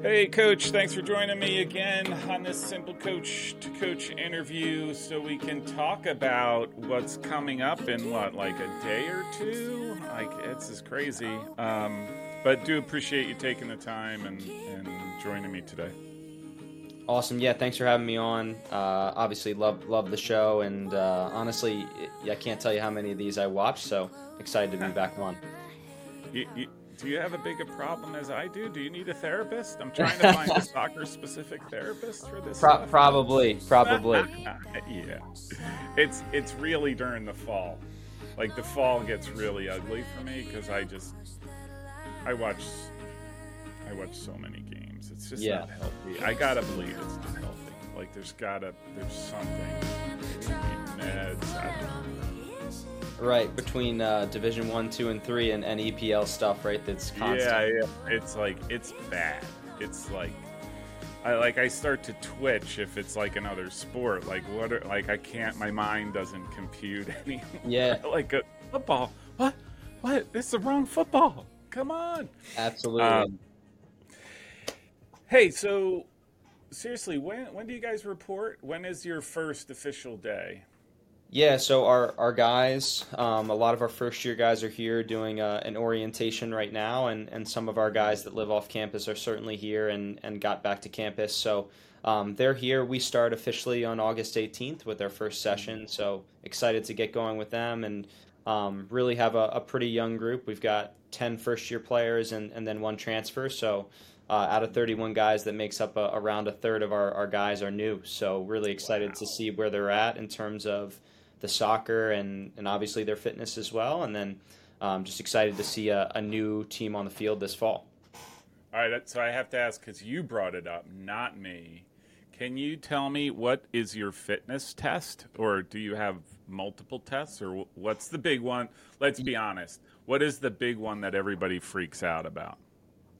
Hey, Coach, thanks for joining me again on this Simple Coach to Coach interview so we can talk about what's coming up in what, like a day or two? Like, it's just crazy. Um, but do appreciate you taking the time and, and joining me today. Awesome. Yeah, thanks for having me on. Uh, obviously, love love the show, and uh, honestly, I can't tell you how many of these I watch. So excited to be back on. You, you, do you have a bigger problem as I do? Do you need a therapist? I'm trying to find a soccer specific therapist for this. Pro- probably, probably. yeah, it's it's really during the fall. Like the fall gets really ugly for me because I just I watch I watch so many games. It's just yeah. not healthy. I gotta believe it's not healthy. Like there's gotta there's something. Maybe meds. Right between uh, Division One, Two, and Three, and, and EPL stuff, right? That's constant. Yeah, yeah. It's like it's bad. It's like I like I start to twitch if it's like another sport. Like what? Are, like I can't. My mind doesn't compute anymore. Yeah. like a football. What? What? This is the wrong football. Come on. Absolutely. Um, hey, so seriously, when when do you guys report? When is your first official day? Yeah, so our, our guys, um, a lot of our first year guys are here doing uh, an orientation right now, and, and some of our guys that live off campus are certainly here and, and got back to campus. So um, they're here. We start officially on August 18th with our first session, so excited to get going with them and um, really have a, a, pretty young group. We've got 10 first year players and, and then one transfer, so uh, out of 31 guys, that makes up a, around a third of our, our guys are new. So really excited wow. to see where they're at in terms of the soccer and, and obviously their fitness as well. And then um, just excited to see a, a, new team on the field this fall. All right, so I have to ask because you brought it up, not me. Can you tell me what is your fitness test, or do you have multiple tests, or what's the big one? Let's be honest. What is the big one that everybody freaks out about?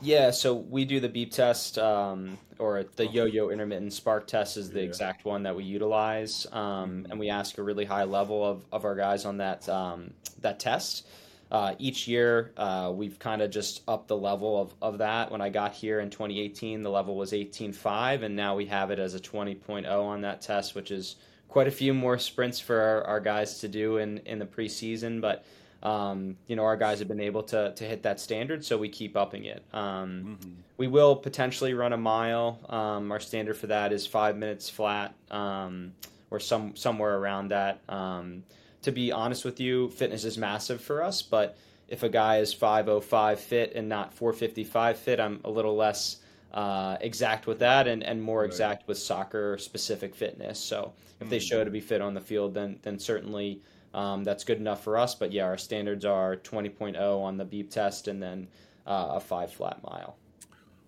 Yeah, so we do the beep test, um, or the yo-yo intermittent spark test is the yeah. exact one that we utilize, um, and we ask a really high level of, of our guys on that um, that test. Uh, each year, uh, we've kind of just upped the level of, of that. When I got here in 2018, the level was 18.5, and now we have it as a 20.0 on that test, which is quite a few more sprints for our, our guys to do in, in the preseason, but um, you know, our guys have been able to to hit that standard, so we keep upping it. Um, mm-hmm. We will potentially run a mile. Um, our standard for that is five minutes flat, um, or some somewhere around that. Um, to be honest with you, fitness is massive for us, but if a guy is 505 fit and not 455 fit, I'm a little less uh, exact with that and, and more right. exact with soccer specific fitness. So if mm-hmm. they show to be fit on the field, then then certainly um, that's good enough for us. But yeah, our standards are 20.0 on the beep test and then uh, a five flat mile.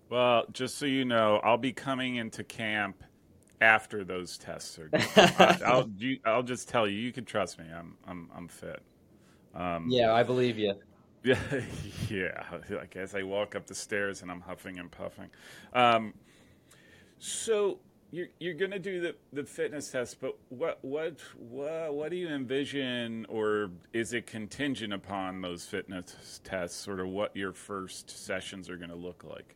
Well, just so you know, I'll be coming into camp after those tests are done. I'll, I'll just tell you, you can trust me. I'm, I'm, I'm fit. Um, yeah, I believe you. Yeah, yeah. Like as I walk up the stairs and I'm huffing and puffing. Um, so you're you're going to do the, the fitness test, but what what what what do you envision, or is it contingent upon those fitness tests? Sort of what your first sessions are going to look like.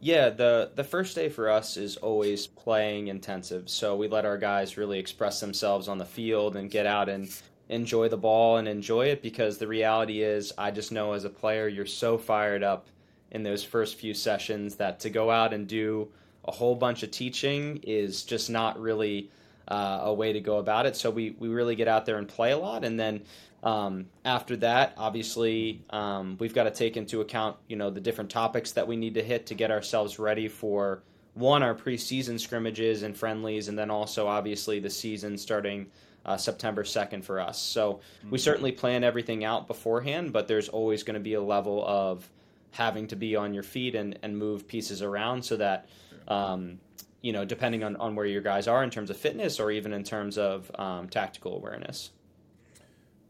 Yeah, the the first day for us is always playing intensive. So we let our guys really express themselves on the field and get out and enjoy the ball and enjoy it because the reality is I just know as a player you're so fired up in those first few sessions that to go out and do a whole bunch of teaching is just not really uh, a way to go about it. So we, we really get out there and play a lot. And then um, after that, obviously, um, we've got to take into account, you know, the different topics that we need to hit to get ourselves ready for one, our preseason scrimmages and friendlies, and then also obviously the season starting uh, September 2nd for us. So mm-hmm. we certainly plan everything out beforehand, but there's always going to be a level of having to be on your feet and, and move pieces around so that um, you know, depending on, on where your guys are in terms of fitness or even in terms of um, tactical awareness.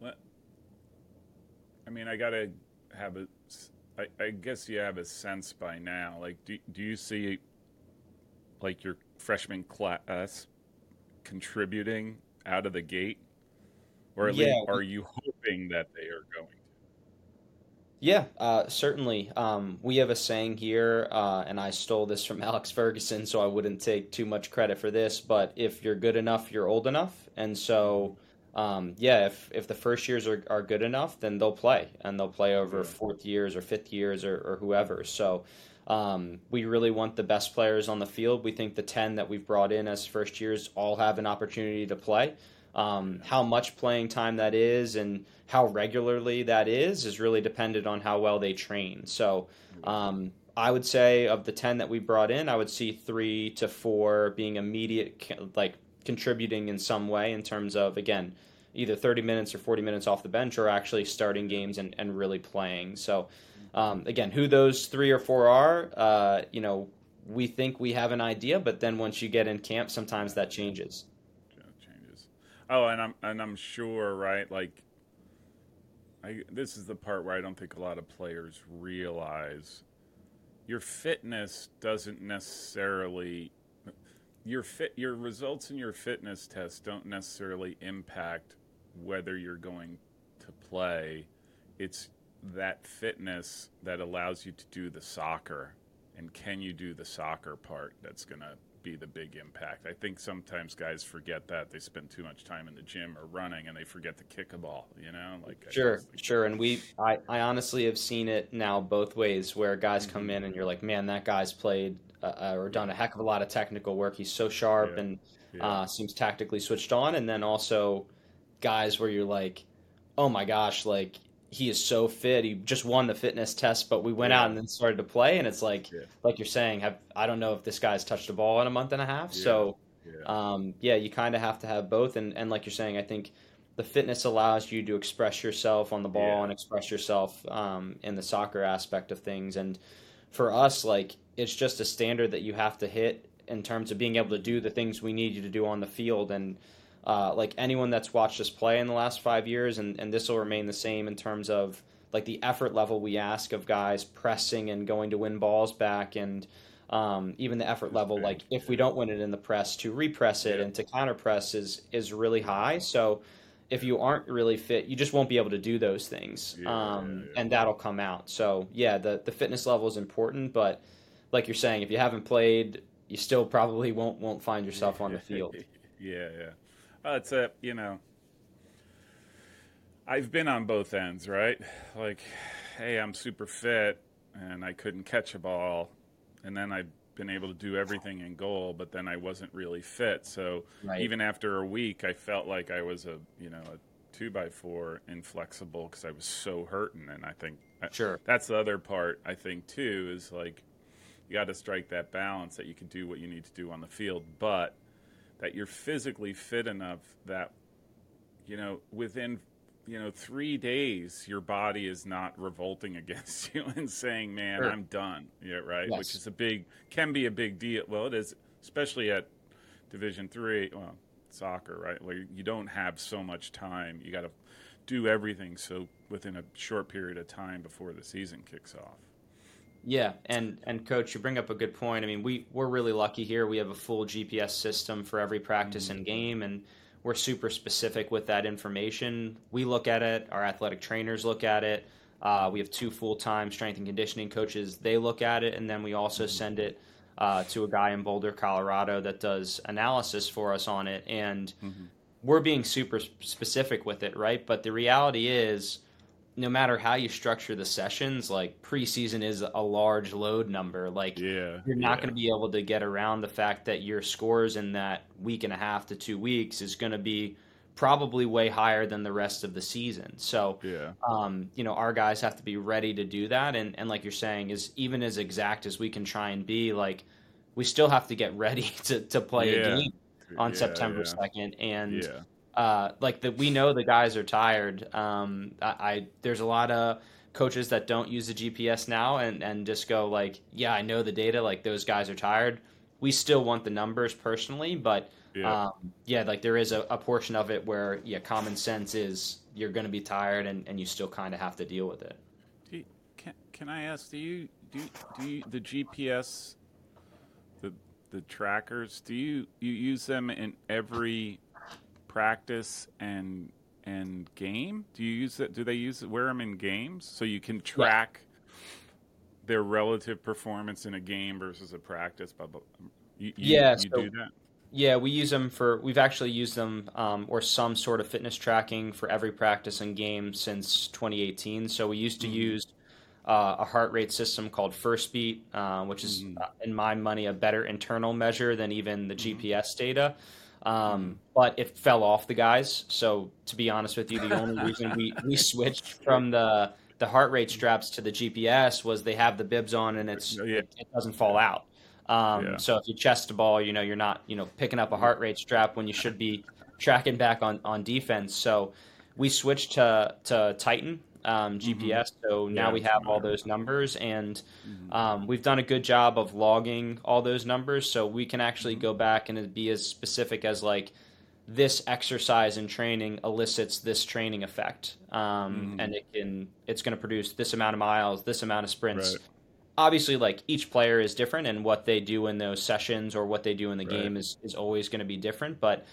Well, I mean, I got to have a, I, I guess you have a sense by now. Like, do, do you see like your freshman class contributing out of the gate? Or at yeah. least are you hoping that they are going Yeah, uh, certainly. Um, we have a saying here, uh, and I stole this from Alex Ferguson, so I wouldn't take too much credit for this. But if you're good enough, you're old enough, and so um, yeah, if if the first years are, are good enough, then they'll play, and they'll play over fourth years or fifth years or, or whoever. So um, we really want the best players on the field. We think the ten that we've brought in as first years all have an opportunity to play. Um, how much playing time that is and how regularly that is is really dependent on how well they train. So um, I would say of the 10 that we brought in, I would see three to four being immediate, like contributing in some way in terms of, again, either 30 minutes or 40 minutes off the bench or actually starting games and, and really playing. So, um, again, who those three or four are, uh, you know, we think we have an idea, but then once you get in camp, sometimes that changes. Oh, and I'm and I'm sure, right? Like, I this is the part where I don't think a lot of players realize your fitness doesn't necessarily your fit your results in your fitness test don't necessarily impact whether you're going to play. It's that fitness that allows you to do the soccer and can you do the soccer part that's going to be the big impact. I think sometimes guys forget that they spend too much time in the gym or running and they forget to kick a ball. You know, like sure, sure. And we, I, I honestly have seen it now both ways, where guys come in and you're like, man, that guy's played uh, uh, or done a heck of a lot of technical work. He's so sharp yeah. and yeah. Uh, seems tactically switched on. And then also guys where you're like, oh my gosh, like he is so fit. He just won the fitness test, but we went yeah. out and then started to play, and it's like, yeah. like you're saying, have I don't know if this guy's touched a ball in a month and a half. Yeah. So, um, yeah, you kind of have to have both, and and like you're saying, I think the fitness allows you to express yourself on the ball and express yourself um, in the soccer aspect of things, and for us, like it's just a standard that you have to hit in terms of being able to do the things we need you to do on the field, and uh, like anyone that's watched us play in the last five years, and, and this will remain the same in terms of like the effort level we ask of guys pressing and going to win balls back, and um, even the effort level, like if we don't win it in the press, to repress it yeah. and to counter press is is really high. So if you aren't really fit, you just won't be able to do those things, yeah, um, yeah, and that'll come out. So yeah, the the fitness level is important, but like you're saying, if you haven't played, you still probably won't won't find yourself on the field. yeah, yeah. Well, it's a you know. I've been on both ends, right? Like, hey, I'm super fit and I couldn't catch a ball, and then I've been able to do everything in goal, but then I wasn't really fit. So right. even after a week, I felt like I was a you know a two by four inflexible because I was so hurting. And I think sure that's the other part. I think too is like you got to strike that balance that you can do what you need to do on the field, but that you're physically fit enough that you know within you know three days your body is not revolting against you and saying man sure. i'm done. Yeah right? Yes. which is a big can be a big deal. Well it is especially at division three well soccer right? Where you don't have so much time. You got to do everything so within a short period of time before the season kicks off yeah, and and coach, you bring up a good point. I mean, we we're really lucky here. We have a full GPS system for every practice mm-hmm. and game, and we're super specific with that information. We look at it. Our athletic trainers look at it. Uh, we have two full time strength and conditioning coaches. They look at it, and then we also mm-hmm. send it uh, to a guy in Boulder, Colorado, that does analysis for us on it. And mm-hmm. we're being super specific with it, right? But the reality is no matter how you structure the sessions, like preseason is a large load number. Like yeah, you're not yeah. going to be able to get around the fact that your scores in that week and a half to two weeks is going to be probably way higher than the rest of the season. So yeah, um, you know, our guys have to be ready to do that. And and like you're saying, is even as exact as we can try and be, like we still have to get ready to to play yeah. a game on September second. And uh, like that we know the guys are tired. Um, I, I, there's a lot of coaches that don't use the GPS now and and just go like, yeah, I know the data. Like those guys are tired. We still want the numbers personally, but yeah, um, yeah like there is a, a, portion of it where yeah, common sense is you're going to be tired and, and you still kind of have to deal with it. You, can can I ask? Do you do you, do you, the GPS the the trackers? Do you you use them in every practice and and game? Do you use it? Do they use it, wear them in games so you can track yeah. their relative performance in a game versus a practice? Blah, blah. You, you, yeah, you so, do that. Yeah, we use them for. We've actually used them um, or some sort of fitness tracking for every practice and game since 2018. So we used to mm-hmm. use uh, a heart rate system called Firstbeat, uh, which is, mm-hmm. uh, in my money, a better internal measure than even the mm-hmm. GPS data. Um, mm-hmm. but it fell off the guys. So to be honest with you, the only reason we, we switched from the the heart rate straps to the GPS was they have the bibs on and it's yeah. it, it, doesn't fall out. Um, yeah. So if you chest a ball, you know you're not you know picking up a heart rate strap when you should be tracking back on on defense. So we switched to to Titan um, GPS. Mm-hmm. So now yeah, we have all those numbers, and mm-hmm. um, we've done a good job of logging all those numbers. So we can actually go back and be as specific as like this exercise and training elicits this training effect, um, mm-hmm. and it can it's going to produce this amount of miles, this amount of sprints. Right. Obviously, like each player is different, and what they do in those sessions or what they do in the right. game is is always going to be different. But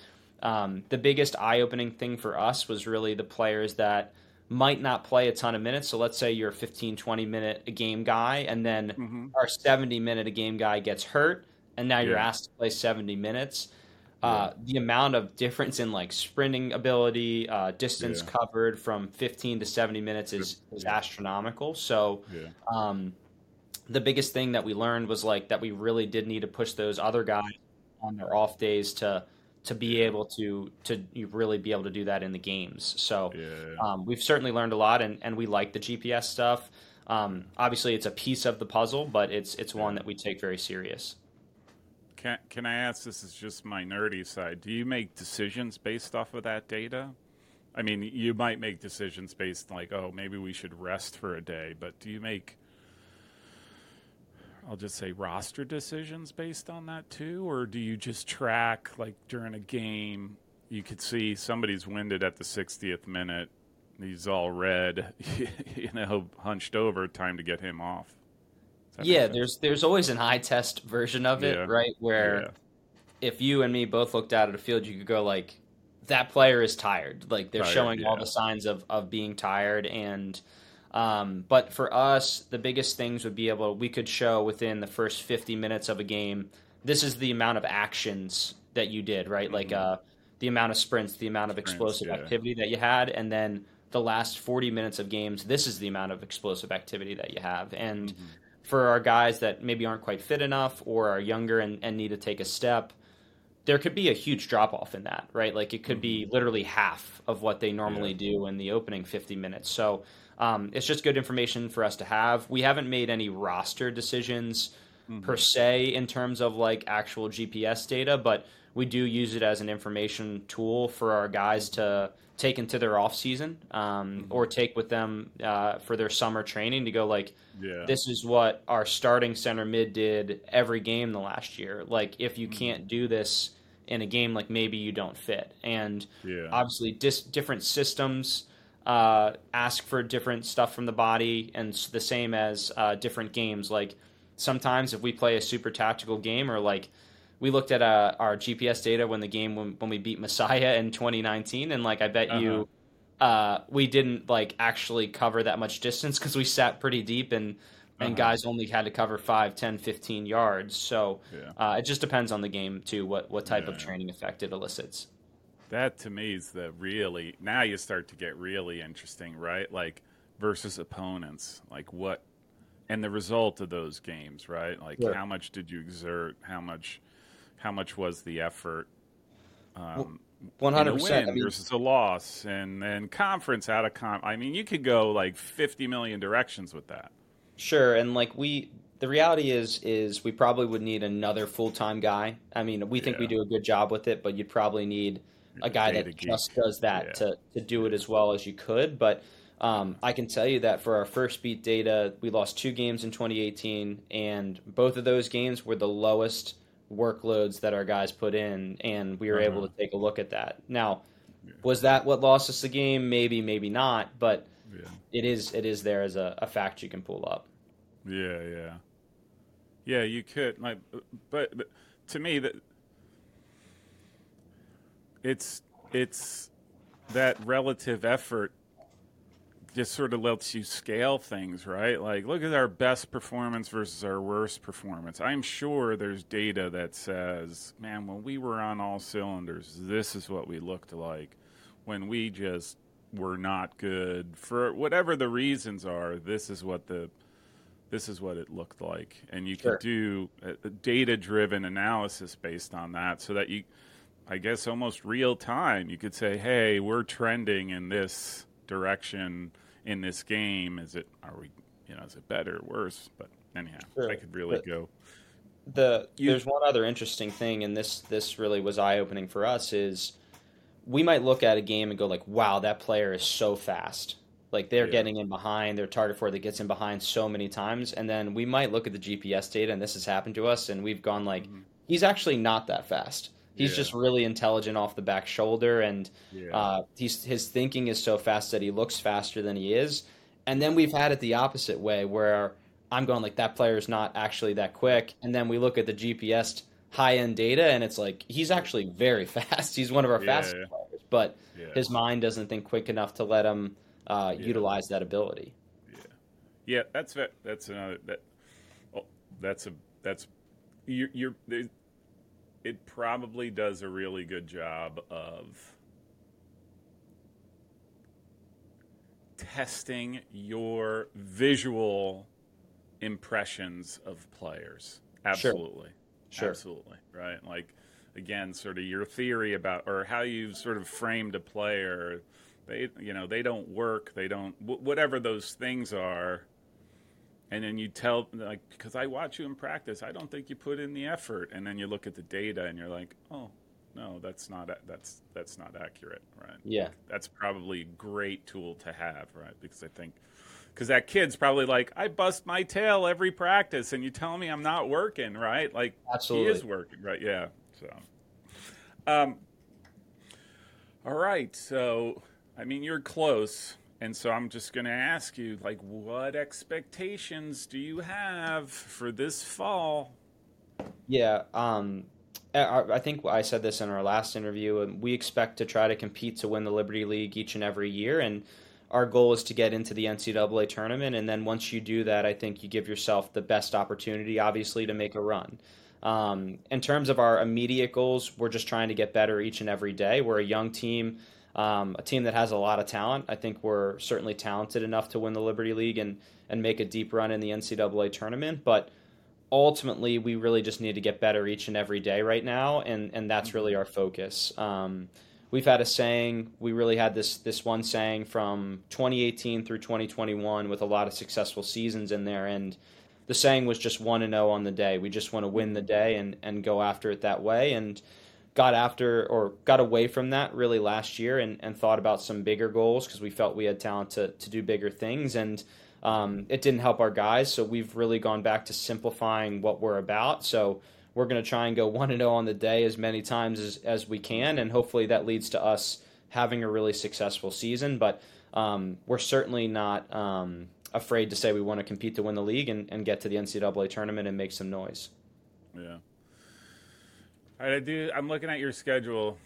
um, the biggest eye opening thing for us was really the players that might not play a ton of minutes. So let's say you're a 15, 20 minute a game guy, and then mm-hmm. our 70 minute a game guy gets hurt, and now you're asked to play 70 minutes. Uh, the amount of difference in like sprinting ability, uh, distance yeah. covered from 15 to 70 minutes is, is astronomical. So, yeah. um, the biggest thing that we learned was like that we really did need to push those other guys on their off days to to be able to to really be able to do that in the games. So yeah. um, we've certainly learned a lot, and, and we like the GPS stuff. Um, obviously, it's a piece of the puzzle, but it's it's one that we take very serious. Can Can I ask? This is just my nerdy side. Do you make decisions based off of that data? I mean, you might make decisions based like, oh, maybe we should rest for a day, but do you make I'll just say roster decisions based on that too, or do you just track like during a game? You could see somebody's winded at the 60th minute. He's all red, you know, hunched over. Time to get him off. Yeah, there's there's always an eye test version of it, yeah. right? Where yeah. if you and me both looked out at a field, you could go like, that player is tired. Like they're tired, showing yeah. all the signs of of being tired and um, but for us, the biggest things would be able we could show within the first 50 minutes of a game. This is the amount of actions that you did, right? Mm-hmm. Like uh, the amount of sprints, the amount of sprints, explosive yeah. activity that you had, and then the last 40 minutes of games. This is the amount of explosive activity that you have, and mm-hmm. for our guys that maybe aren't quite fit enough or are younger and, and need to take a step, there could be a huge drop off in that, right? Like it could be mm-hmm. literally half of what they normally yeah. do in the opening 50 minutes. So um, it's just good information for us to have. We haven't made any roster decisions mm-hmm. per se in terms of like actual GPS data, but we do use it as an information tool for our guys to take into their off season um, mm-hmm. or take with them uh, for their summer training to go like yeah. this is what our starting center mid did every game the last year like if you mm-hmm. can't do this in a game like maybe you don't fit and yeah. obviously dis- different systems uh, ask for different stuff from the body, and the same as uh, different games. Like sometimes if we play a super tactical game, or like we looked at uh, our GPS data when the game when, when we beat Messiah in 2019, and like I bet uh-huh. you. Uh, we didn't like actually cover that much distance because we sat pretty deep and and uh-huh. guys only had to cover 5 10 15 yards so yeah. uh, it just depends on the game too what what type yeah. of training effect it elicits that to me is the really now you start to get really interesting, right? Like versus opponents, like what and the result of those games, right? Like yeah. how much did you exert? How much how much was the effort? Um, one hundred percent versus a loss, and then conference out of con. I mean, you could go like fifty million directions with that. Sure, and like we, the reality is, is we probably would need another full time guy. I mean, we think yeah. we do a good job with it, but you'd probably need a guy that just does that yeah. to, to do it as well as you could. But um, I can tell you that for our Firstbeat data, we lost two games in 2018, and both of those games were the lowest workloads that our guys put in, and we were uh-huh. able to take a look at that. Now, yeah. was that what lost us the game? Maybe, maybe not, but yeah. it is it is there as a, a fact you can pull up. Yeah, yeah, yeah. You could like, but, but to me that it's it's that relative effort just sort of lets you scale things, right? Like, look at our best performance versus our worst performance. I'm sure there's data that says, man, when we were on all cylinders, this is what we looked like. When we just were not good for whatever the reasons are, this is what the this is what it looked like, and you sure. could do a, a data-driven analysis based on that, so that you, I guess, almost real time, you could say, hey, we're trending in this direction in this game. Is it? Are we? You know, is it better or worse? But anyhow, sure. I could really but go. The you, there's one other interesting thing, and this this really was eye opening for us. Is we might look at a game and go like, "Wow, that player is so fast." Like they're yeah. getting in behind, their target for that gets in behind so many times, and then we might look at the GPS data, and this has happened to us, and we've gone like, mm-hmm. he's actually not that fast. He's yeah. just really intelligent off the back shoulder, and yeah. uh, he's, his thinking is so fast that he looks faster than he is. And then we've had it the opposite way, where I'm going like that player is not actually that quick, and then we look at the GPS high end data, and it's like he's actually very fast. He's one of our yeah, fastest players, but his mind doesn't think quick enough to let him uh, utilize that ability. Yeah, yeah, that's that's another that. Oh, that's a that's you're, you're it probably does a really good job of testing your visual impressions of players. Absolutely. Sure. Absolutely. Right. Like, again, sort of your theory about, or how you've sort of framed a player. They, you know, they don't work. They don't, whatever those things are and then you tell like because I watch you in practice, I don't think you put in the effort, and then you look at the data and you're like, oh, no, that's not that's that's not accurate, right? Yeah, that's probably a great tool to have, right? Because I think because that kid's probably like, I bust my tail every practice, and you tell me I'm not working, right? Like, absolutely, he is working, right? Yeah. So, um, all right. So, I mean, you're close. And so I'm just going to ask you, like, what expectations do you have for this fall? Yeah, um, I think I said this in our last interview. and We expect to try to compete to win the Liberty League each and every year, and our goal is to get into the NCAA tournament. And then once you do that, I think you give yourself the best opportunity, obviously, to make a run. Um, in terms of our immediate goals, we're just trying to get better each and every day. We're a young team um, a team that has a lot of talent. I think we're certainly talented enough to win the Liberty League and and make a deep run in the NCAA tournament. But ultimately, we really just need to get better each and every day right now, and and that's really our focus. Um, we've had a saying. We really had this this one saying from 2018 through 2021 with a lot of successful seasons in there, and the saying was just one and zero oh on the day. We just want to win the day and and go after it that way and got after or got away from that really last year and, and thought about some bigger goals because we felt we had talent to, to do bigger things. And um, it didn't help our guys. So we've really gone back to simplifying what we're about. So we're going to try and go 1 0 on the day as many times as, as we can. And hopefully that leads to us having a really successful season. But um, we're certainly not um, afraid to say we want to compete to win the league and, and get to the ncaa tournament and make some noise. Yeah I do. I'm looking at your schedule.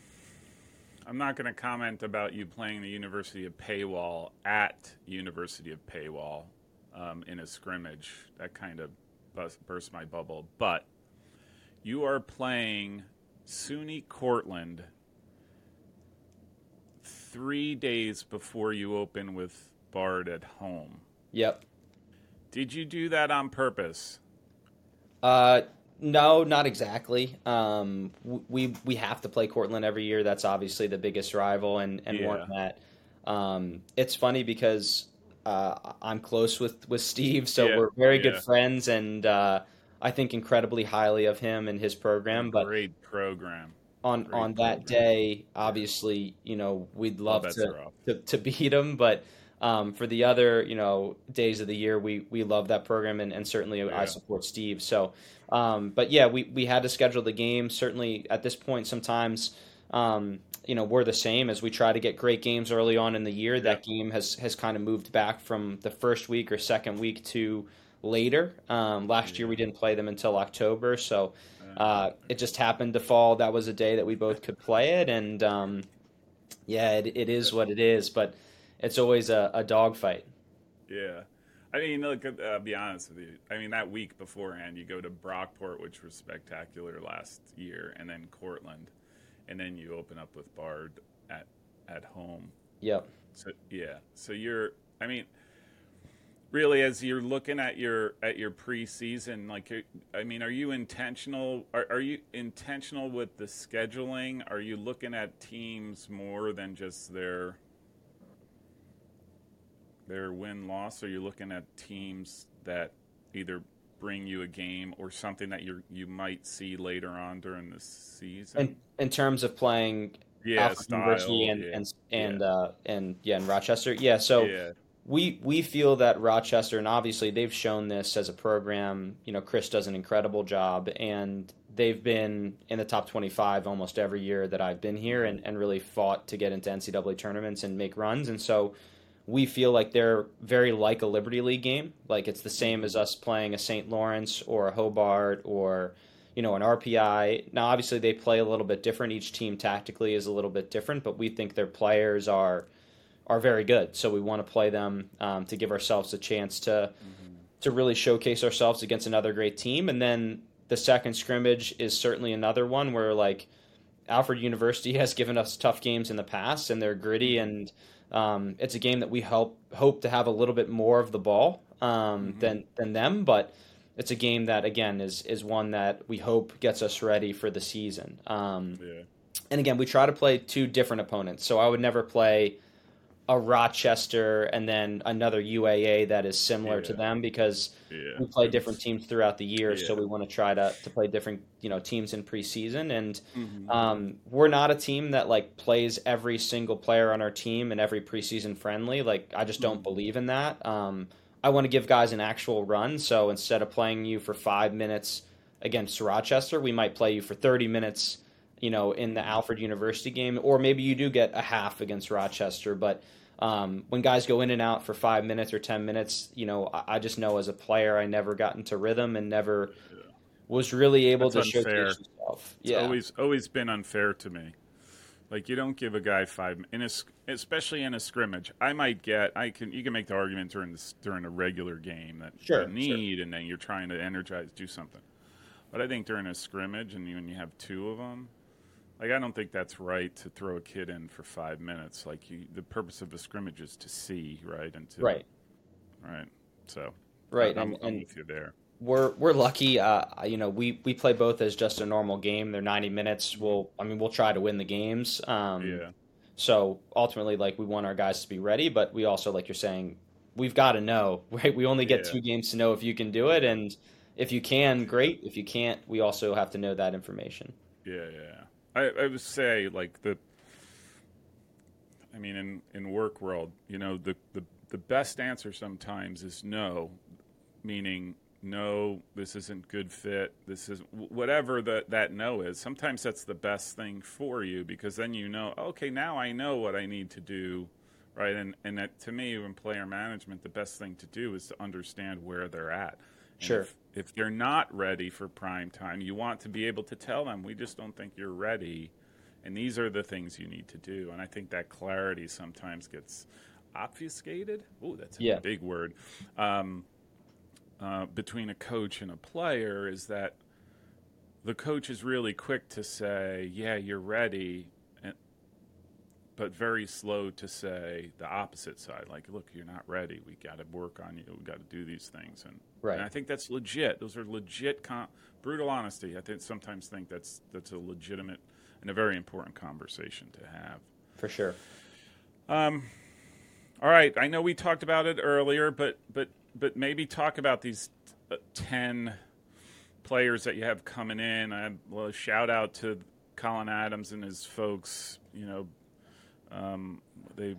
I'm not going to comment about you playing the University of Paywall at University of Paywall um, in a scrimmage. That kind of burst, burst my bubble. But you are playing SUNY Cortland three days before you open with Bard at home. Yep. Did you do that on purpose? Uh, no, not exactly. Um, we we have to play Cortland every year. That's obviously the biggest rival, and and yeah. one that. Um, it's funny because uh, I'm close with with Steve, so yeah. we're very yeah. good friends, and uh, I think incredibly highly of him and his program. But great program. On great on program. that day, obviously, you know, we'd love to, to, to beat him, but um, for the other, you know, days of the year, we we love that program, and, and certainly yeah. I support Steve. So, um, but yeah, we we had to schedule the game. Certainly, at this point, sometimes. Um, you know we're the same as we try to get great games early on in the year. That game has has kind of moved back from the first week or second week to later. Um, last year we didn't play them until October, so uh, it just happened to fall. That was a day that we both could play it, and um, Yeah, it, it is what it is, but it's always a, a dogfight. Yeah. I mean, look, uh, be honest with you. I mean, that week beforehand, you go to Brockport, which was spectacular last year, and then Cortland, and then you open up with Bard at at home. Yep. So yeah, so you're. I mean, really, as you're looking at your at your preseason, like, I mean, are you intentional? Are, are you intentional with the scheduling? Are you looking at teams more than just their their win loss? Are you looking at teams that either bring you a game or something that you you might see later on during the season? In, in terms of playing yeah, style, University and yeah, and and yeah. uh, and yeah, in Rochester. Yeah, so yeah, we we feel that Rochester, and obviously they've shown this as a program. You know, Chris does an incredible job, and they've been in the top 25 almost every year that I've been here, and, and really fought to get into NCAA tournaments and make runs. And so we feel like they're very like a Liberty League game. Like it's the same as us playing a St. Lawrence or a Hobart or you know an RPI. Now, obviously, they play a little bit different. Each team tactically is a little bit different, but we think their players are are very good. So we want to play them um, to give ourselves a chance to to really showcase ourselves against another great team. And then the second scrimmage is certainly another one where like Alfred University has given us tough games in the past, and they're gritty, and um, it's a game that we hope hope to have a little bit more of the ball um, than than them, but it's a game that again is is one that we hope gets us ready for the season. Um, yeah. and again, we try to play two different opponents. So I would never play a Rochester and then another UAA that is similar to them because Yeah. we play different teams throughout the year. So we want to try to, to play different you know teams in preseason. And Mhm. um, we're not a team that like plays every single player on our team in every preseason friendly. Like I just don't Mhm. believe in that. Um, I want to give guys an actual run. So instead of playing you for five minutes against Rochester, we might play you for 30 minutes, you know, in the Alfred University game, or maybe you do get a half against Rochester. But um, when guys go in and out for five minutes or 10 minutes, you know, I, I just know as a player, I never got into rhythm and never was really able That's to unfair. showcase yourself. It's yeah. always always been unfair to me. Like you don't give a guy five in a, especially in a scrimmage. I might get I can you can make the argument during this during a regular game that Sure, you need, and then you're trying to energize, do something. But I think during a scrimmage, and when you have two of them, like I don't think that's right to throw a kid in for five minutes. Like you, the purpose of a scrimmage is to see, right, and to right. right. So Right. I'm, and, I'm with you there. we're we're lucky. Uh, you know, we we play both as just a normal game. They're ninety minutes. We'll, I mean, we'll try to win the games. Um, Yeah, So ultimately, like we want our guys to be ready, but we also, like you're saying, we've got to know. Right? We only get Yeah. two games to know if you can do it, and if you can, great. If you can't, we also have to know that information. Yeah, yeah. I, I would say like the. I mean, in in work world, you know, the the the best answer sometimes is no, meaning no, this isn't good fit. This is whatever that that no is. Sometimes that's the best thing for you because then you know, okay, now I know what I need to do, right? And and that to me, in player management, the best thing to do is to understand where they're at. Sure. If, if they're not ready for prime time, you want to be able to tell them, we just don't think you're ready. And these are the things you need to do. And I think that clarity sometimes gets obfuscated. Oh, that's a Yeah. big word. Um, uh, between a coach and a player is that the coach is really quick to say, yeah, you're ready. But very slow to say the opposite side. Like, look, you're not ready. We got to work on you. We got to do these things. And, Right. and I think that's legit. Those are legit, con- brutal honesty. I think sometimes think that's that's a legitimate and a very important conversation to have. For sure. Um, all right, I know we talked about it earlier, but but but maybe talk about these uh, ten players that you have coming in. I well, shout out to Colin Adams and his folks. You know, um, they've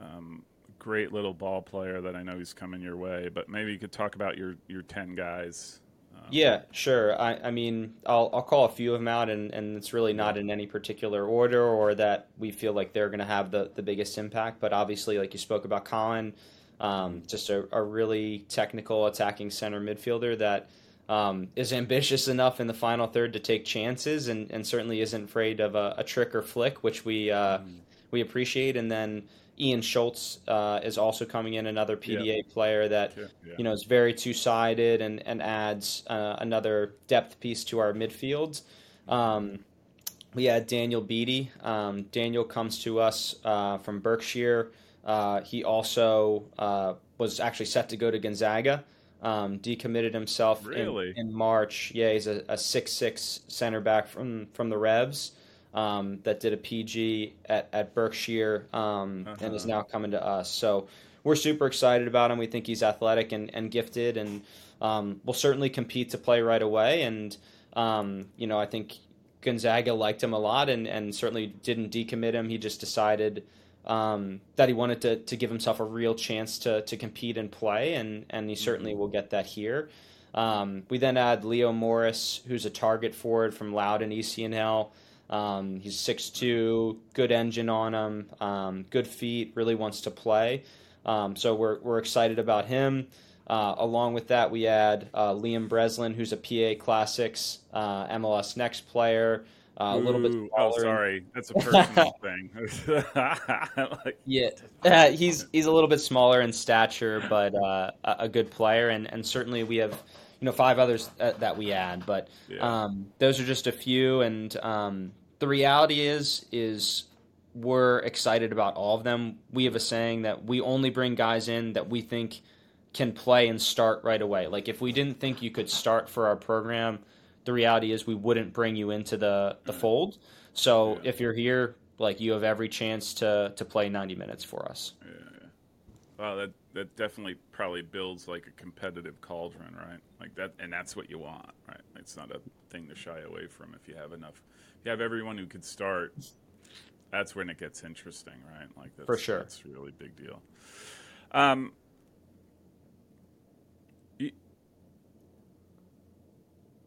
um, great little ball player that I know he's coming your way. But maybe you could talk about your your ten guys. Um, Yeah, sure. I, I mean, I'll I'll call a few of them out, and, and it's really not in any particular order or that we feel like they're going to have the, the biggest impact. But obviously, like you spoke about, Colin, um, just a, a really technical attacking center midfielder that um, is ambitious enough in the final third to take chances, and, and certainly isn't afraid of a, a trick or flick, which we uh, we appreciate. And then Ian Schultz uh, is also coming in, another PDA yeah. player that yeah. you know is very two sided and and adds uh, another depth piece to our midfield. Um, we had Daniel Beatty. Um, Daniel comes to us uh, from Berkshire. Uh, he also uh, was actually set to go to Gonzaga. Um, decommitted himself really? in, in, March. Yeah, he's a, a six six center back from from the Revs um, that did a PG at, at Berkshire um, uh-huh. and is uh-huh. now coming to us. So we're super excited about him. We think he's athletic and, and gifted, and um, will certainly compete to play right away. And um, you know, I think Gonzaga liked him a lot and, and certainly didn't decommit him. He just decided um, that he wanted to, to give himself a real chance to, to compete and play, and, and he certainly will get that here. Um, we then add Leo Morris, who's a target forward from Loudoun ECNL. Um, he's 6'2", good engine on him, um, good feet, really wants to play. Um, so we're, we're excited about him. Uh, along with that, we add uh, Liam Breslin, who's a PA Classics uh, MLS Next player. Uh, a little bit smaller. Oh, sorry, that's a personal thing. like, yeah, uh, he's he's a little bit smaller in stature, but uh, a good player, and and certainly we have you know five others that we add, but yeah. um, those are just a few. And um, the reality is is we're excited about all of them. We have a saying that we only bring guys in that we think can play and start right away. Like if we didn't think you could start for our program, the reality is we wouldn't bring you into the the fold. So yeah. if you're here, like you have every chance to to play 90 minutes for us. Yeah, yeah. Well, that that definitely probably builds like a competitive cauldron, right? Like that, and that's what you want, right? It's not a thing to shy away from. If you have enough, if you have everyone who could start. That's when it gets interesting, right? Like that's, for sure, that's a really big deal. Um,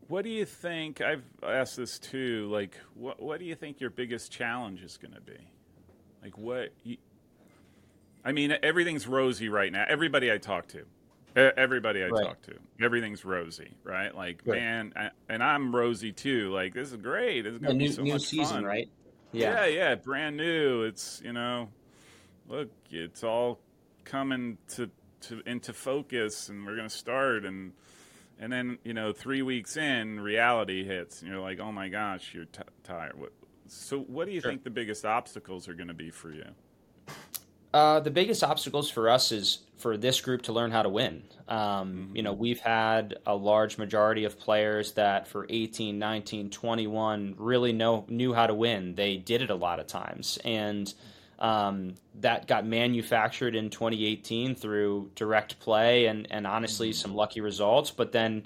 what do you think? I've asked this too. Like, what what do you think your biggest challenge is going to be? Like, what? You, I mean, everything's rosy right now. Everybody I talk to, everybody I right. talk to, everything's rosy, right? Like, right. man, I, and I'm rosy too. Like, this is great. This is going to be so new much season, fun. right? Yeah. yeah, yeah, brand new. It's you know, look, it's all coming to to into focus, and we're going to start and and then you know three weeks in reality hits and you're like oh my gosh you're t- tired what, so what do you sure. think the biggest obstacles are going to be for you uh, the biggest obstacles for us is for this group to learn how to win. Um, mm-hmm. You know, we've had a large majority of players that for 18, 19, 21 really know knew how to win. They did it a lot of times, and um, that got manufactured in 2018 through direct play and, and honestly mm-hmm. some lucky results. But then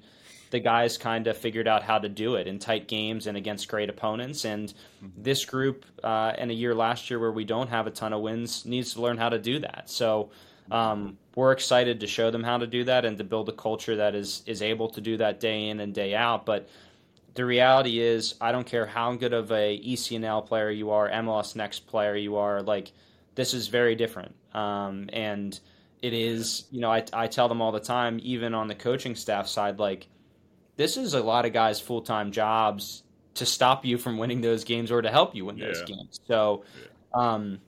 the guys kind of figured out how to do it in tight games and against great opponents. And mm-hmm. this group, uh, in a year last year where we don't have a ton of wins, needs to learn how to do that. So um, we're excited to show them how to do that and to build a culture that is is able to do that day in and day out. But the reality is, I don't care how good of a ECNL player you are, MLS Next player you are. Like this is very different, um, and it is. You know, I I tell them all the time, even on the coaching staff side, like this is a lot of guys' full time jobs to stop you from winning those games or to help you win those games. So. Um,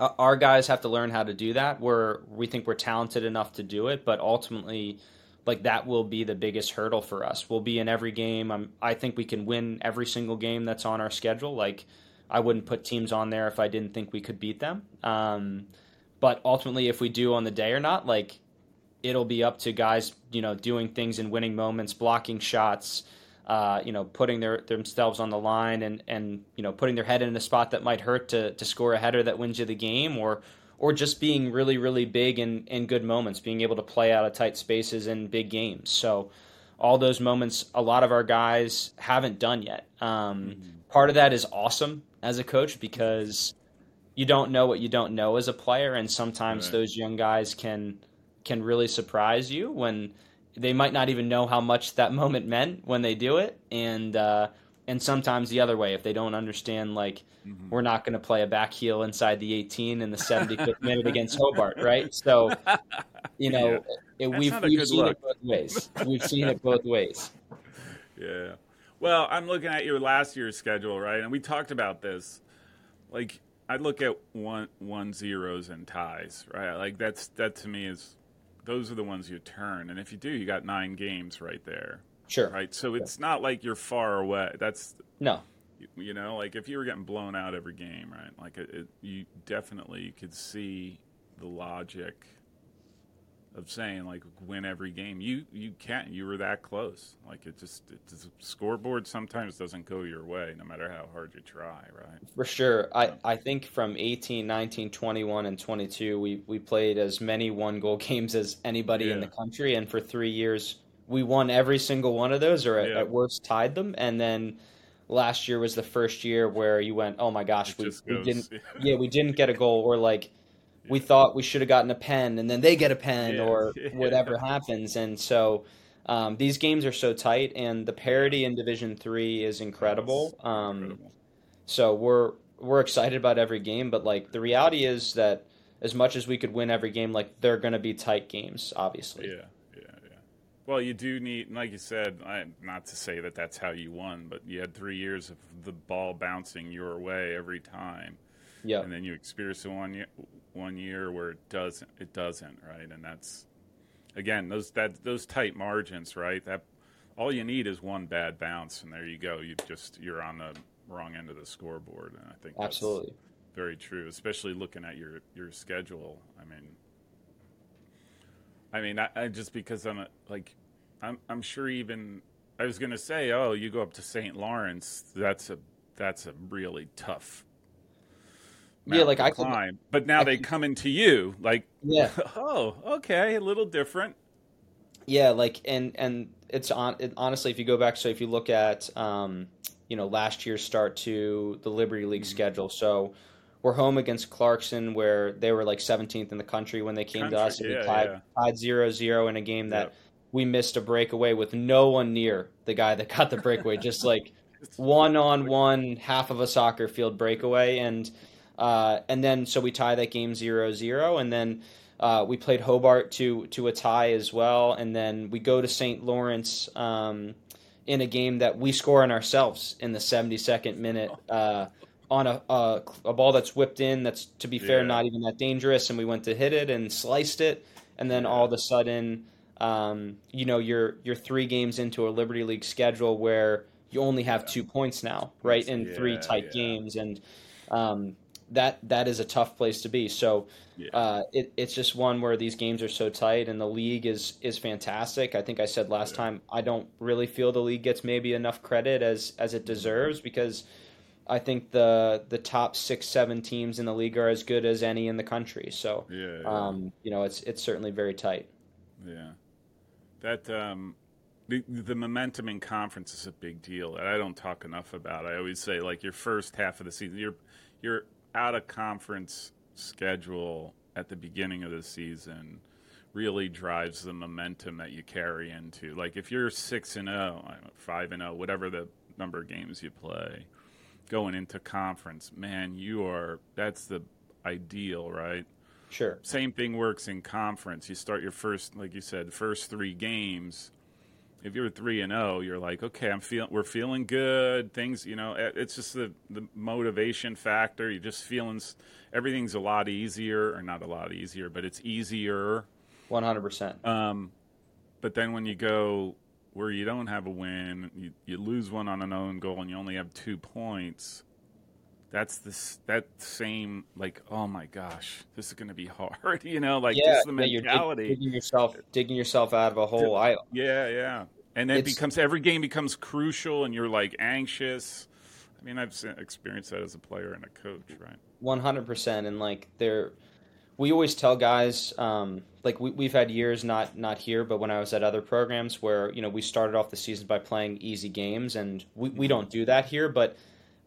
our guys have to learn how to do that. We're we think we're talented enough to do it, but ultimately like that will be the biggest hurdle for us. We'll be in every game. I'm, I think we can win every single game that's on our schedule. Like I wouldn't put teams on there if I didn't think we could beat them. Um, but ultimately, if we do on the day or not, like it'll be up to guys, you know, doing things in winning moments, blocking shots, uh, you know, putting their themselves on the line and and you know putting their head in a spot that might hurt to to score a header that wins you the game or or just being really, really big in, in good moments, being able to play out of tight spaces in big games. So, all those moments, a lot of our guys haven't done yet. Um, mm-hmm. Part of that is awesome as a coach because you don't know what you don't know as a player, and sometimes right. those young guys can can really surprise you when they might not even know how much that moment meant when they do it, and uh, and sometimes the other way if they don't understand like mm-hmm. we're not going to play a back heel inside the 18 in the 75th minute against Hobart, right? So, you know, yeah. it, we've we've seen look. it both ways. We've seen it both ways. Yeah. Well, I'm looking at your last year's schedule, right? And we talked about this. Like I look at one one zeros and ties, right? Like that's that to me is those are the ones you turn, and if you do, you got nine games right there. Sure. Right. So it's not like you're far away. That's no. You know, like if you were getting blown out every game, right? Like it, it, you definitely you could see the logic of saying like win every game. You you can't. You were that close. Like it just it, the scoreboard sometimes doesn't go your way, no matter how hard you try. Right. For sure. I I think from 18, 19, 21, and 22, we we played as many one goal games as anybody yeah. in the country, and for three years we won every single one of those, or at, yeah. at worst tied them, and then last year was the first year where you went, oh my gosh, we, we, didn't, yeah, we didn't get a goal, or like we thought we should have gotten a pen and then they get a pen yeah. or whatever happens. And so um, these games are so tight and the parity in division three is incredible, um, incredible. so we're we're excited about every game but like the reality is that as much as we could win every game like they're going to be tight games obviously. Yeah yeah yeah. Well you do need like you said I, not to say that that's how you won but you had three years of the ball bouncing your way every time. Yeah. And then you experience the one one year where it doesn't it doesn't right? And that's again those that those tight margins right? That all you need is one bad bounce and there you go. You just you're on the wrong end of the scoreboard. And i think absolutely. very true especially looking at your your schedule. I mean i mean i, I just because i'm a, like i'm i'm sure even i was going to say oh you go up to st lawrence that's a that's a really tough yeah, like I climb. Could, but now I they could, come into you, like yeah. Oh, okay, a little different. Yeah, like and and it's on. It, honestly, if you go back, so if you look at um, you know last year's start to the Liberty League mm-hmm. schedule, so we're home against Clarkson, where they were like 17th in the country when they came country, to us, and yeah, we tied, yeah. tied 0-0 in a game that yep. we missed a breakaway with no one near the guy that got the breakaway, just like one on one half of a soccer field breakaway, and uh, and then so we tie that game 0-0 and then uh, we played Hobart to to a tie as well, and then we go to St. Lawrence um, in a game that we score on ourselves in the 72nd minute uh, on a, a, a ball that's whipped in. That's to be fair, yeah. not even that dangerous, and we went to hit it and sliced it, and then all of a sudden, um, you know, you're you're three games into a Liberty League schedule where you only have two points now, right, in yeah, three tight yeah. games, and um, that that is a tough place to be. So yeah. uh, it, it's just one where these games are so tight, and the league is is fantastic. I think I said last yeah. time I don't really feel the league gets maybe enough credit as as it deserves because I think the the top six seven teams in the league are as good as any in the country. So yeah, um, you know it's it's certainly very tight. Yeah, that. Um... The, the momentum in conference is a big deal. And I don't talk enough about. I always say like your first half of the season, you're you're out of conference schedule at the beginning of the season really drives the momentum that you carry into. Like if you're six and 0, five and zero, oh, whatever the number of games you play, going into conference, man, you are that's the ideal, right? Sure. Same thing works in conference. You start your first, like you said, first three games if you're three and zero, oh, you're like, okay, I'm feeling, we're feeling good. Things, you know, it's just the the motivation factor. You're just feeling everything's a lot easier, or not a lot easier, but it's easier. One hundred percent. Um, but then when you go where you don't have a win, you, you lose one on an own goal, and you only have two points. That's this that same like oh my gosh this is going to be hard you know like yeah, just the mentality yeah, digging yourself digging yourself out of a hole I yeah yeah and then it becomes every game becomes crucial, and you're like anxious. I mean, I've experienced that as a player and a coach, right? One hundred percent, and like there, we always tell guys, um, like we, we've had years, not not here, but when I was at other programs where you know we started off the season by playing easy games, and we, we don't do that here, but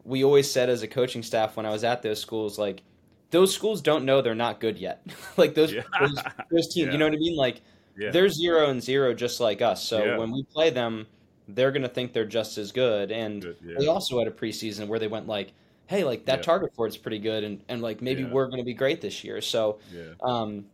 we always said as a coaching staff when I was at those schools, like those schools don't know they're not good yet. like those, yeah. those, those teams, yeah. you know what I mean? Like yeah. They're zero and zero just like us. So when we play them, they're going to think they're just as good. And good, we also had a preseason where they went like, hey, like that target for it's pretty good. And, and like maybe we're going to be great this year. So um,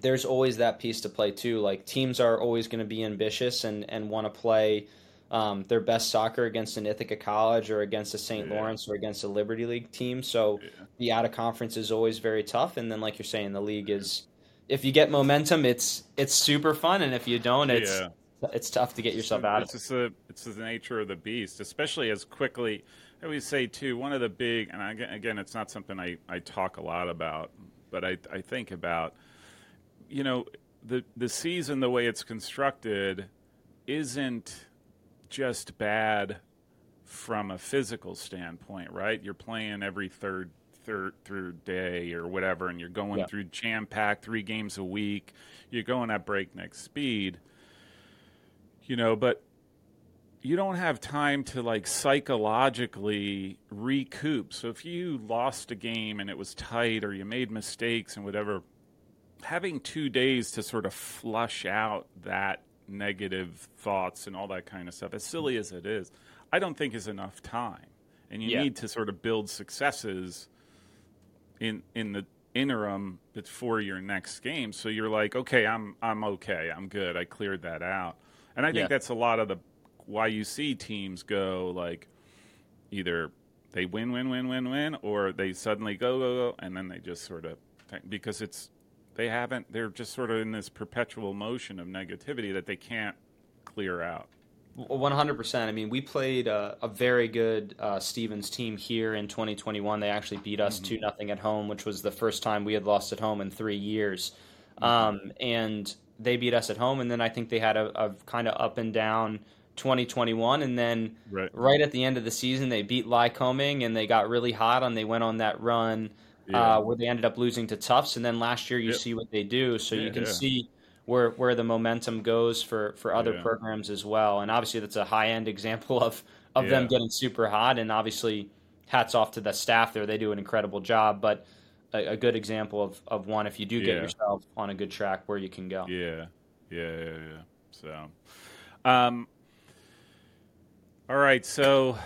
there's always that piece to play too. Like teams are always going to be ambitious and, and want to play um, their best soccer against an Ithaca College or against a St. Yeah. Lawrence or against a Liberty League team. So yeah. the out of conference is always very tough. And then, like you're saying, the league is if you get momentum, it's it's super fun, and if you don't, it's yeah. it's tough to get yourself out. It's just the it's the nature of the beast, especially as quickly. I always say too, one of the big, and again, it's not something I, I talk a lot about, but I, I think about, you know, the the season the way it's constructed isn't just bad from a physical standpoint, right? You're playing every third third third day or whatever, and you're going yeah. through jam packed three games a week. You're going at breakneck speed, you know, but you don't have time to like psychologically recoup. So if you lost a game and it was tight or you made mistakes and whatever, having two days to sort of flush out that negative thoughts and all that kind of stuff, as silly as it is, I don't think is enough time. And you yeah. need to sort of build successes in in the interim before your next game. So you're like, okay, I'm I'm okay, I'm good, I cleared that out. And I think yeah. that's a lot of the why you see teams go like either they win, win, win, win, win, or they suddenly go, go, go, and then they just sort of because it's they haven't they're just sort of in this perpetual motion of negativity that they can't clear out. One hundred percent. I mean, we played a, a very good uh, Stevens team here in 2021. They actually beat us mm-hmm. two mm-hmm. nothing at home, which was the first time we had lost at home in three years. Um, and they beat us at home, and then I think they had a, a kind of up and down 2021, and then right. right. at the end of the season they beat Lycoming, and they got really hot, and they went on that run yeah. uh, where they ended up losing to Tufts, and then last year you yep. see what they do, so yeah, you can yeah. see where where the momentum goes for for other programs as well. And obviously, that's a high end example of of them getting super hot. And obviously, hats off to the staff there; they do an incredible job. But a, a good example of of one if you do get yourself on a good track where you can go. Yeah, yeah, yeah, yeah. So, um, all right, so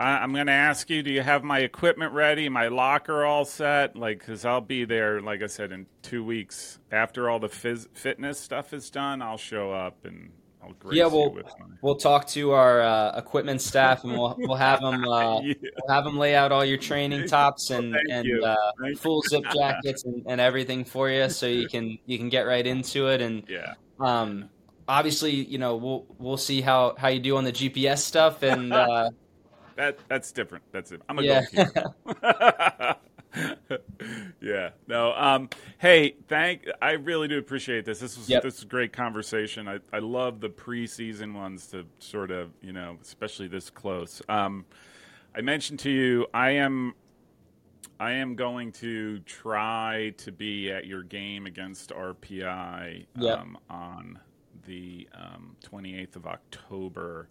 I, am going to ask you: Do you have my equipment ready? My locker all set? Like, because I'll be there. Like I said, in two weeks after all the phys- fitness stuff is done, I'll show up and I'll grace yeah, we'll my... we'll talk to our uh, equipment staff and we'll we'll have them uh, yeah. we'll have them lay out all your training tops and and uh, full zip jackets and, and everything for you, so you can you can get right into it and yeah. Um, obviously, you know, we'll we'll see how how you do on the GPS stuff and. That that's different. That's it. I'm a yeah. goalkeeper. yeah. No. Um. Hey, thank. I really do appreciate this. This was yep. this is a great conversation. I I love the preseason ones to sort of you know, especially this close. Um, I mentioned to you, I am. I am going to try to be at your game against RPI yep. um, on the um, 28th of October.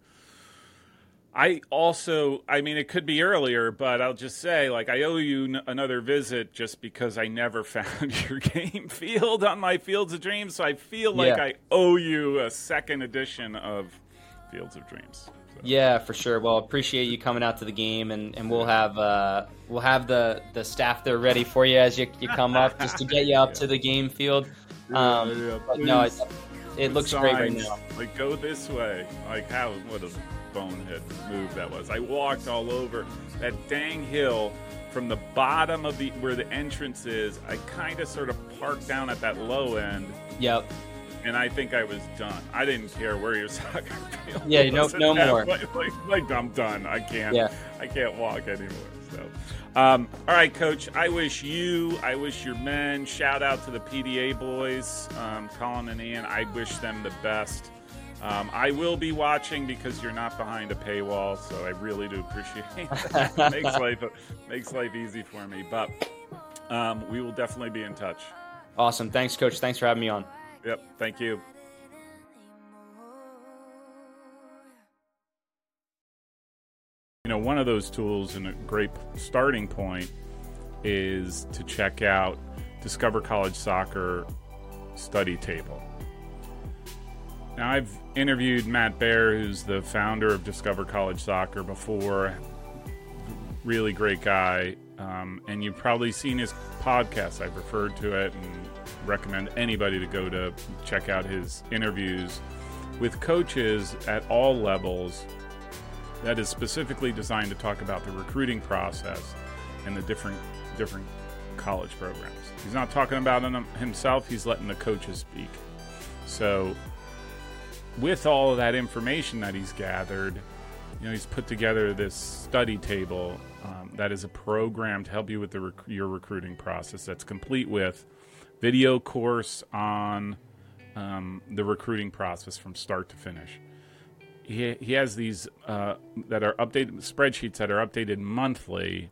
I also, I mean, it could be earlier, but I'll just say, like, I owe you n- another visit just because I never found your game field on my Fields of Dreams. So I feel like yeah. I owe you a second edition of Fields of Dreams. So. Yeah, for sure. Well, appreciate you coming out to the game, and, and we'll have uh, we'll have the, the staff there ready for you as you, you come up, just to get you up yeah. to the game field. Um, yeah, no, it, it looks Signs, great right now. Like, go this way. Like, how? What a bonehead move that was. I walked all over that dang hill from the bottom of the where the entrance is. I kind of sort of parked down at that low end. Yep. And I think I was done. I didn't care where your soccer field. Yeah, no, no more. Like, like, like, I'm done. I can't. Yeah. I can't walk anymore. So, um, all right, Coach. I wish you, I wish your men. Shout out to the PDA boys, um, Colin and Ian. I wish them the best. Um, I will be watching because you're not behind a paywall, so I really do appreciate that. makes life makes life easy for me. But um, we will definitely be in touch. Awesome. Thanks, Coach. Thanks for having me on. Yep. Thank you. You know, one of those tools and a great starting point is to check out Discover College Soccer study table. Now, I've interviewed Matt Baer, who's the founder of Discover College Soccer, before. Really great guy. Um, and you've probably seen his podcast. I've referred to it and recommend anybody to go to check out his interviews. with coaches at all levels that is specifically designed to talk about the recruiting process and the different different college programs. He's not talking about himself, he's letting the coaches speak. So with all of that information that he's gathered, you know, he's put together this study table um, that is a program to help you with rec- your recruiting process. That's complete with video course on um, the recruiting process from start to finish. He, he has these uh, that are updated spreadsheets that are updated monthly,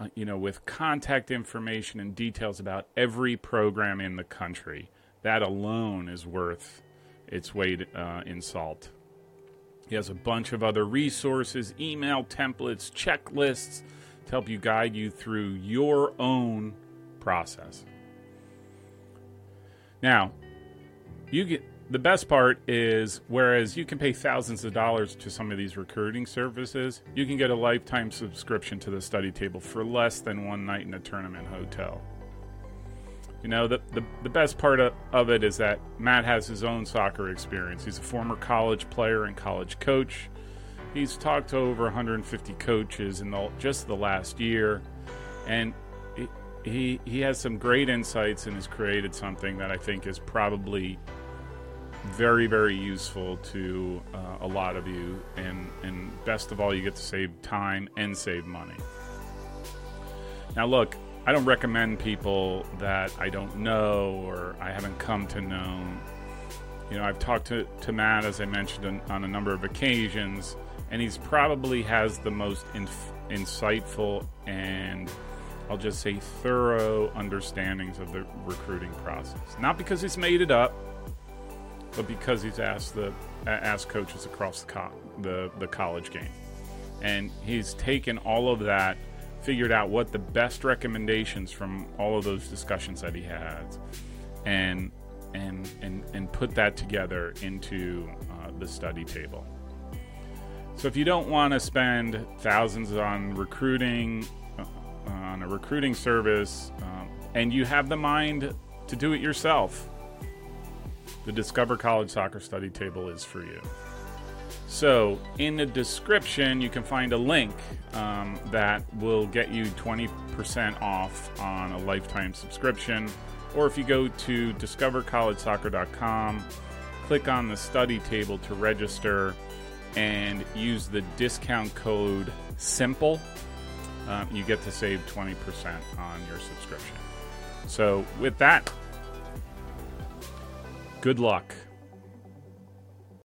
uh, you know, with contact information and details about every program in the country. That alone is worth its weight uh, in salt. He has a bunch of other resources, email templates, checklists to help you guide you through your own process. Now, you get the best part is whereas you can pay thousands of dollars to some of these recruiting services, you can get a lifetime subscription to the study table for less than one night in a tournament hotel. You know, the, the, the best part of, of it is that Matt has his own soccer experience. He's a former college player and college coach. He's talked to over 150 coaches in the, just the last year. And he, he, has some great insights and has created something that I think is probably very, very useful to uh, a lot of you. And, and best of all, you get to save time and save money. Now, look, I don't recommend people that I don't know or I haven't come to know. You know, I've talked to, to Matt, as I mentioned, on, on a number of occasions, and he's probably has the most inf- insightful and I'll just say thorough understandings of the recruiting process. Not because he's made it up, but because he's asked the asked coaches across the, co- the the college game, and he's taken all of that figured out what the best recommendations from all of those discussions that he has, and and and and put that together into uh, the study table. So if you don't want to spend thousands on recruiting uh, on a recruiting service, um, and you have the mind to do it yourself, the Discover College Soccer Study Table is for you. So, in the description, you can find a link um, that will get you 20% off on a lifetime subscription. Or if you go to discovercollegesoccer.com, click on the study table to register and use the discount code SIMPLE, um, you get to save 20% on your subscription. So, with that, good luck.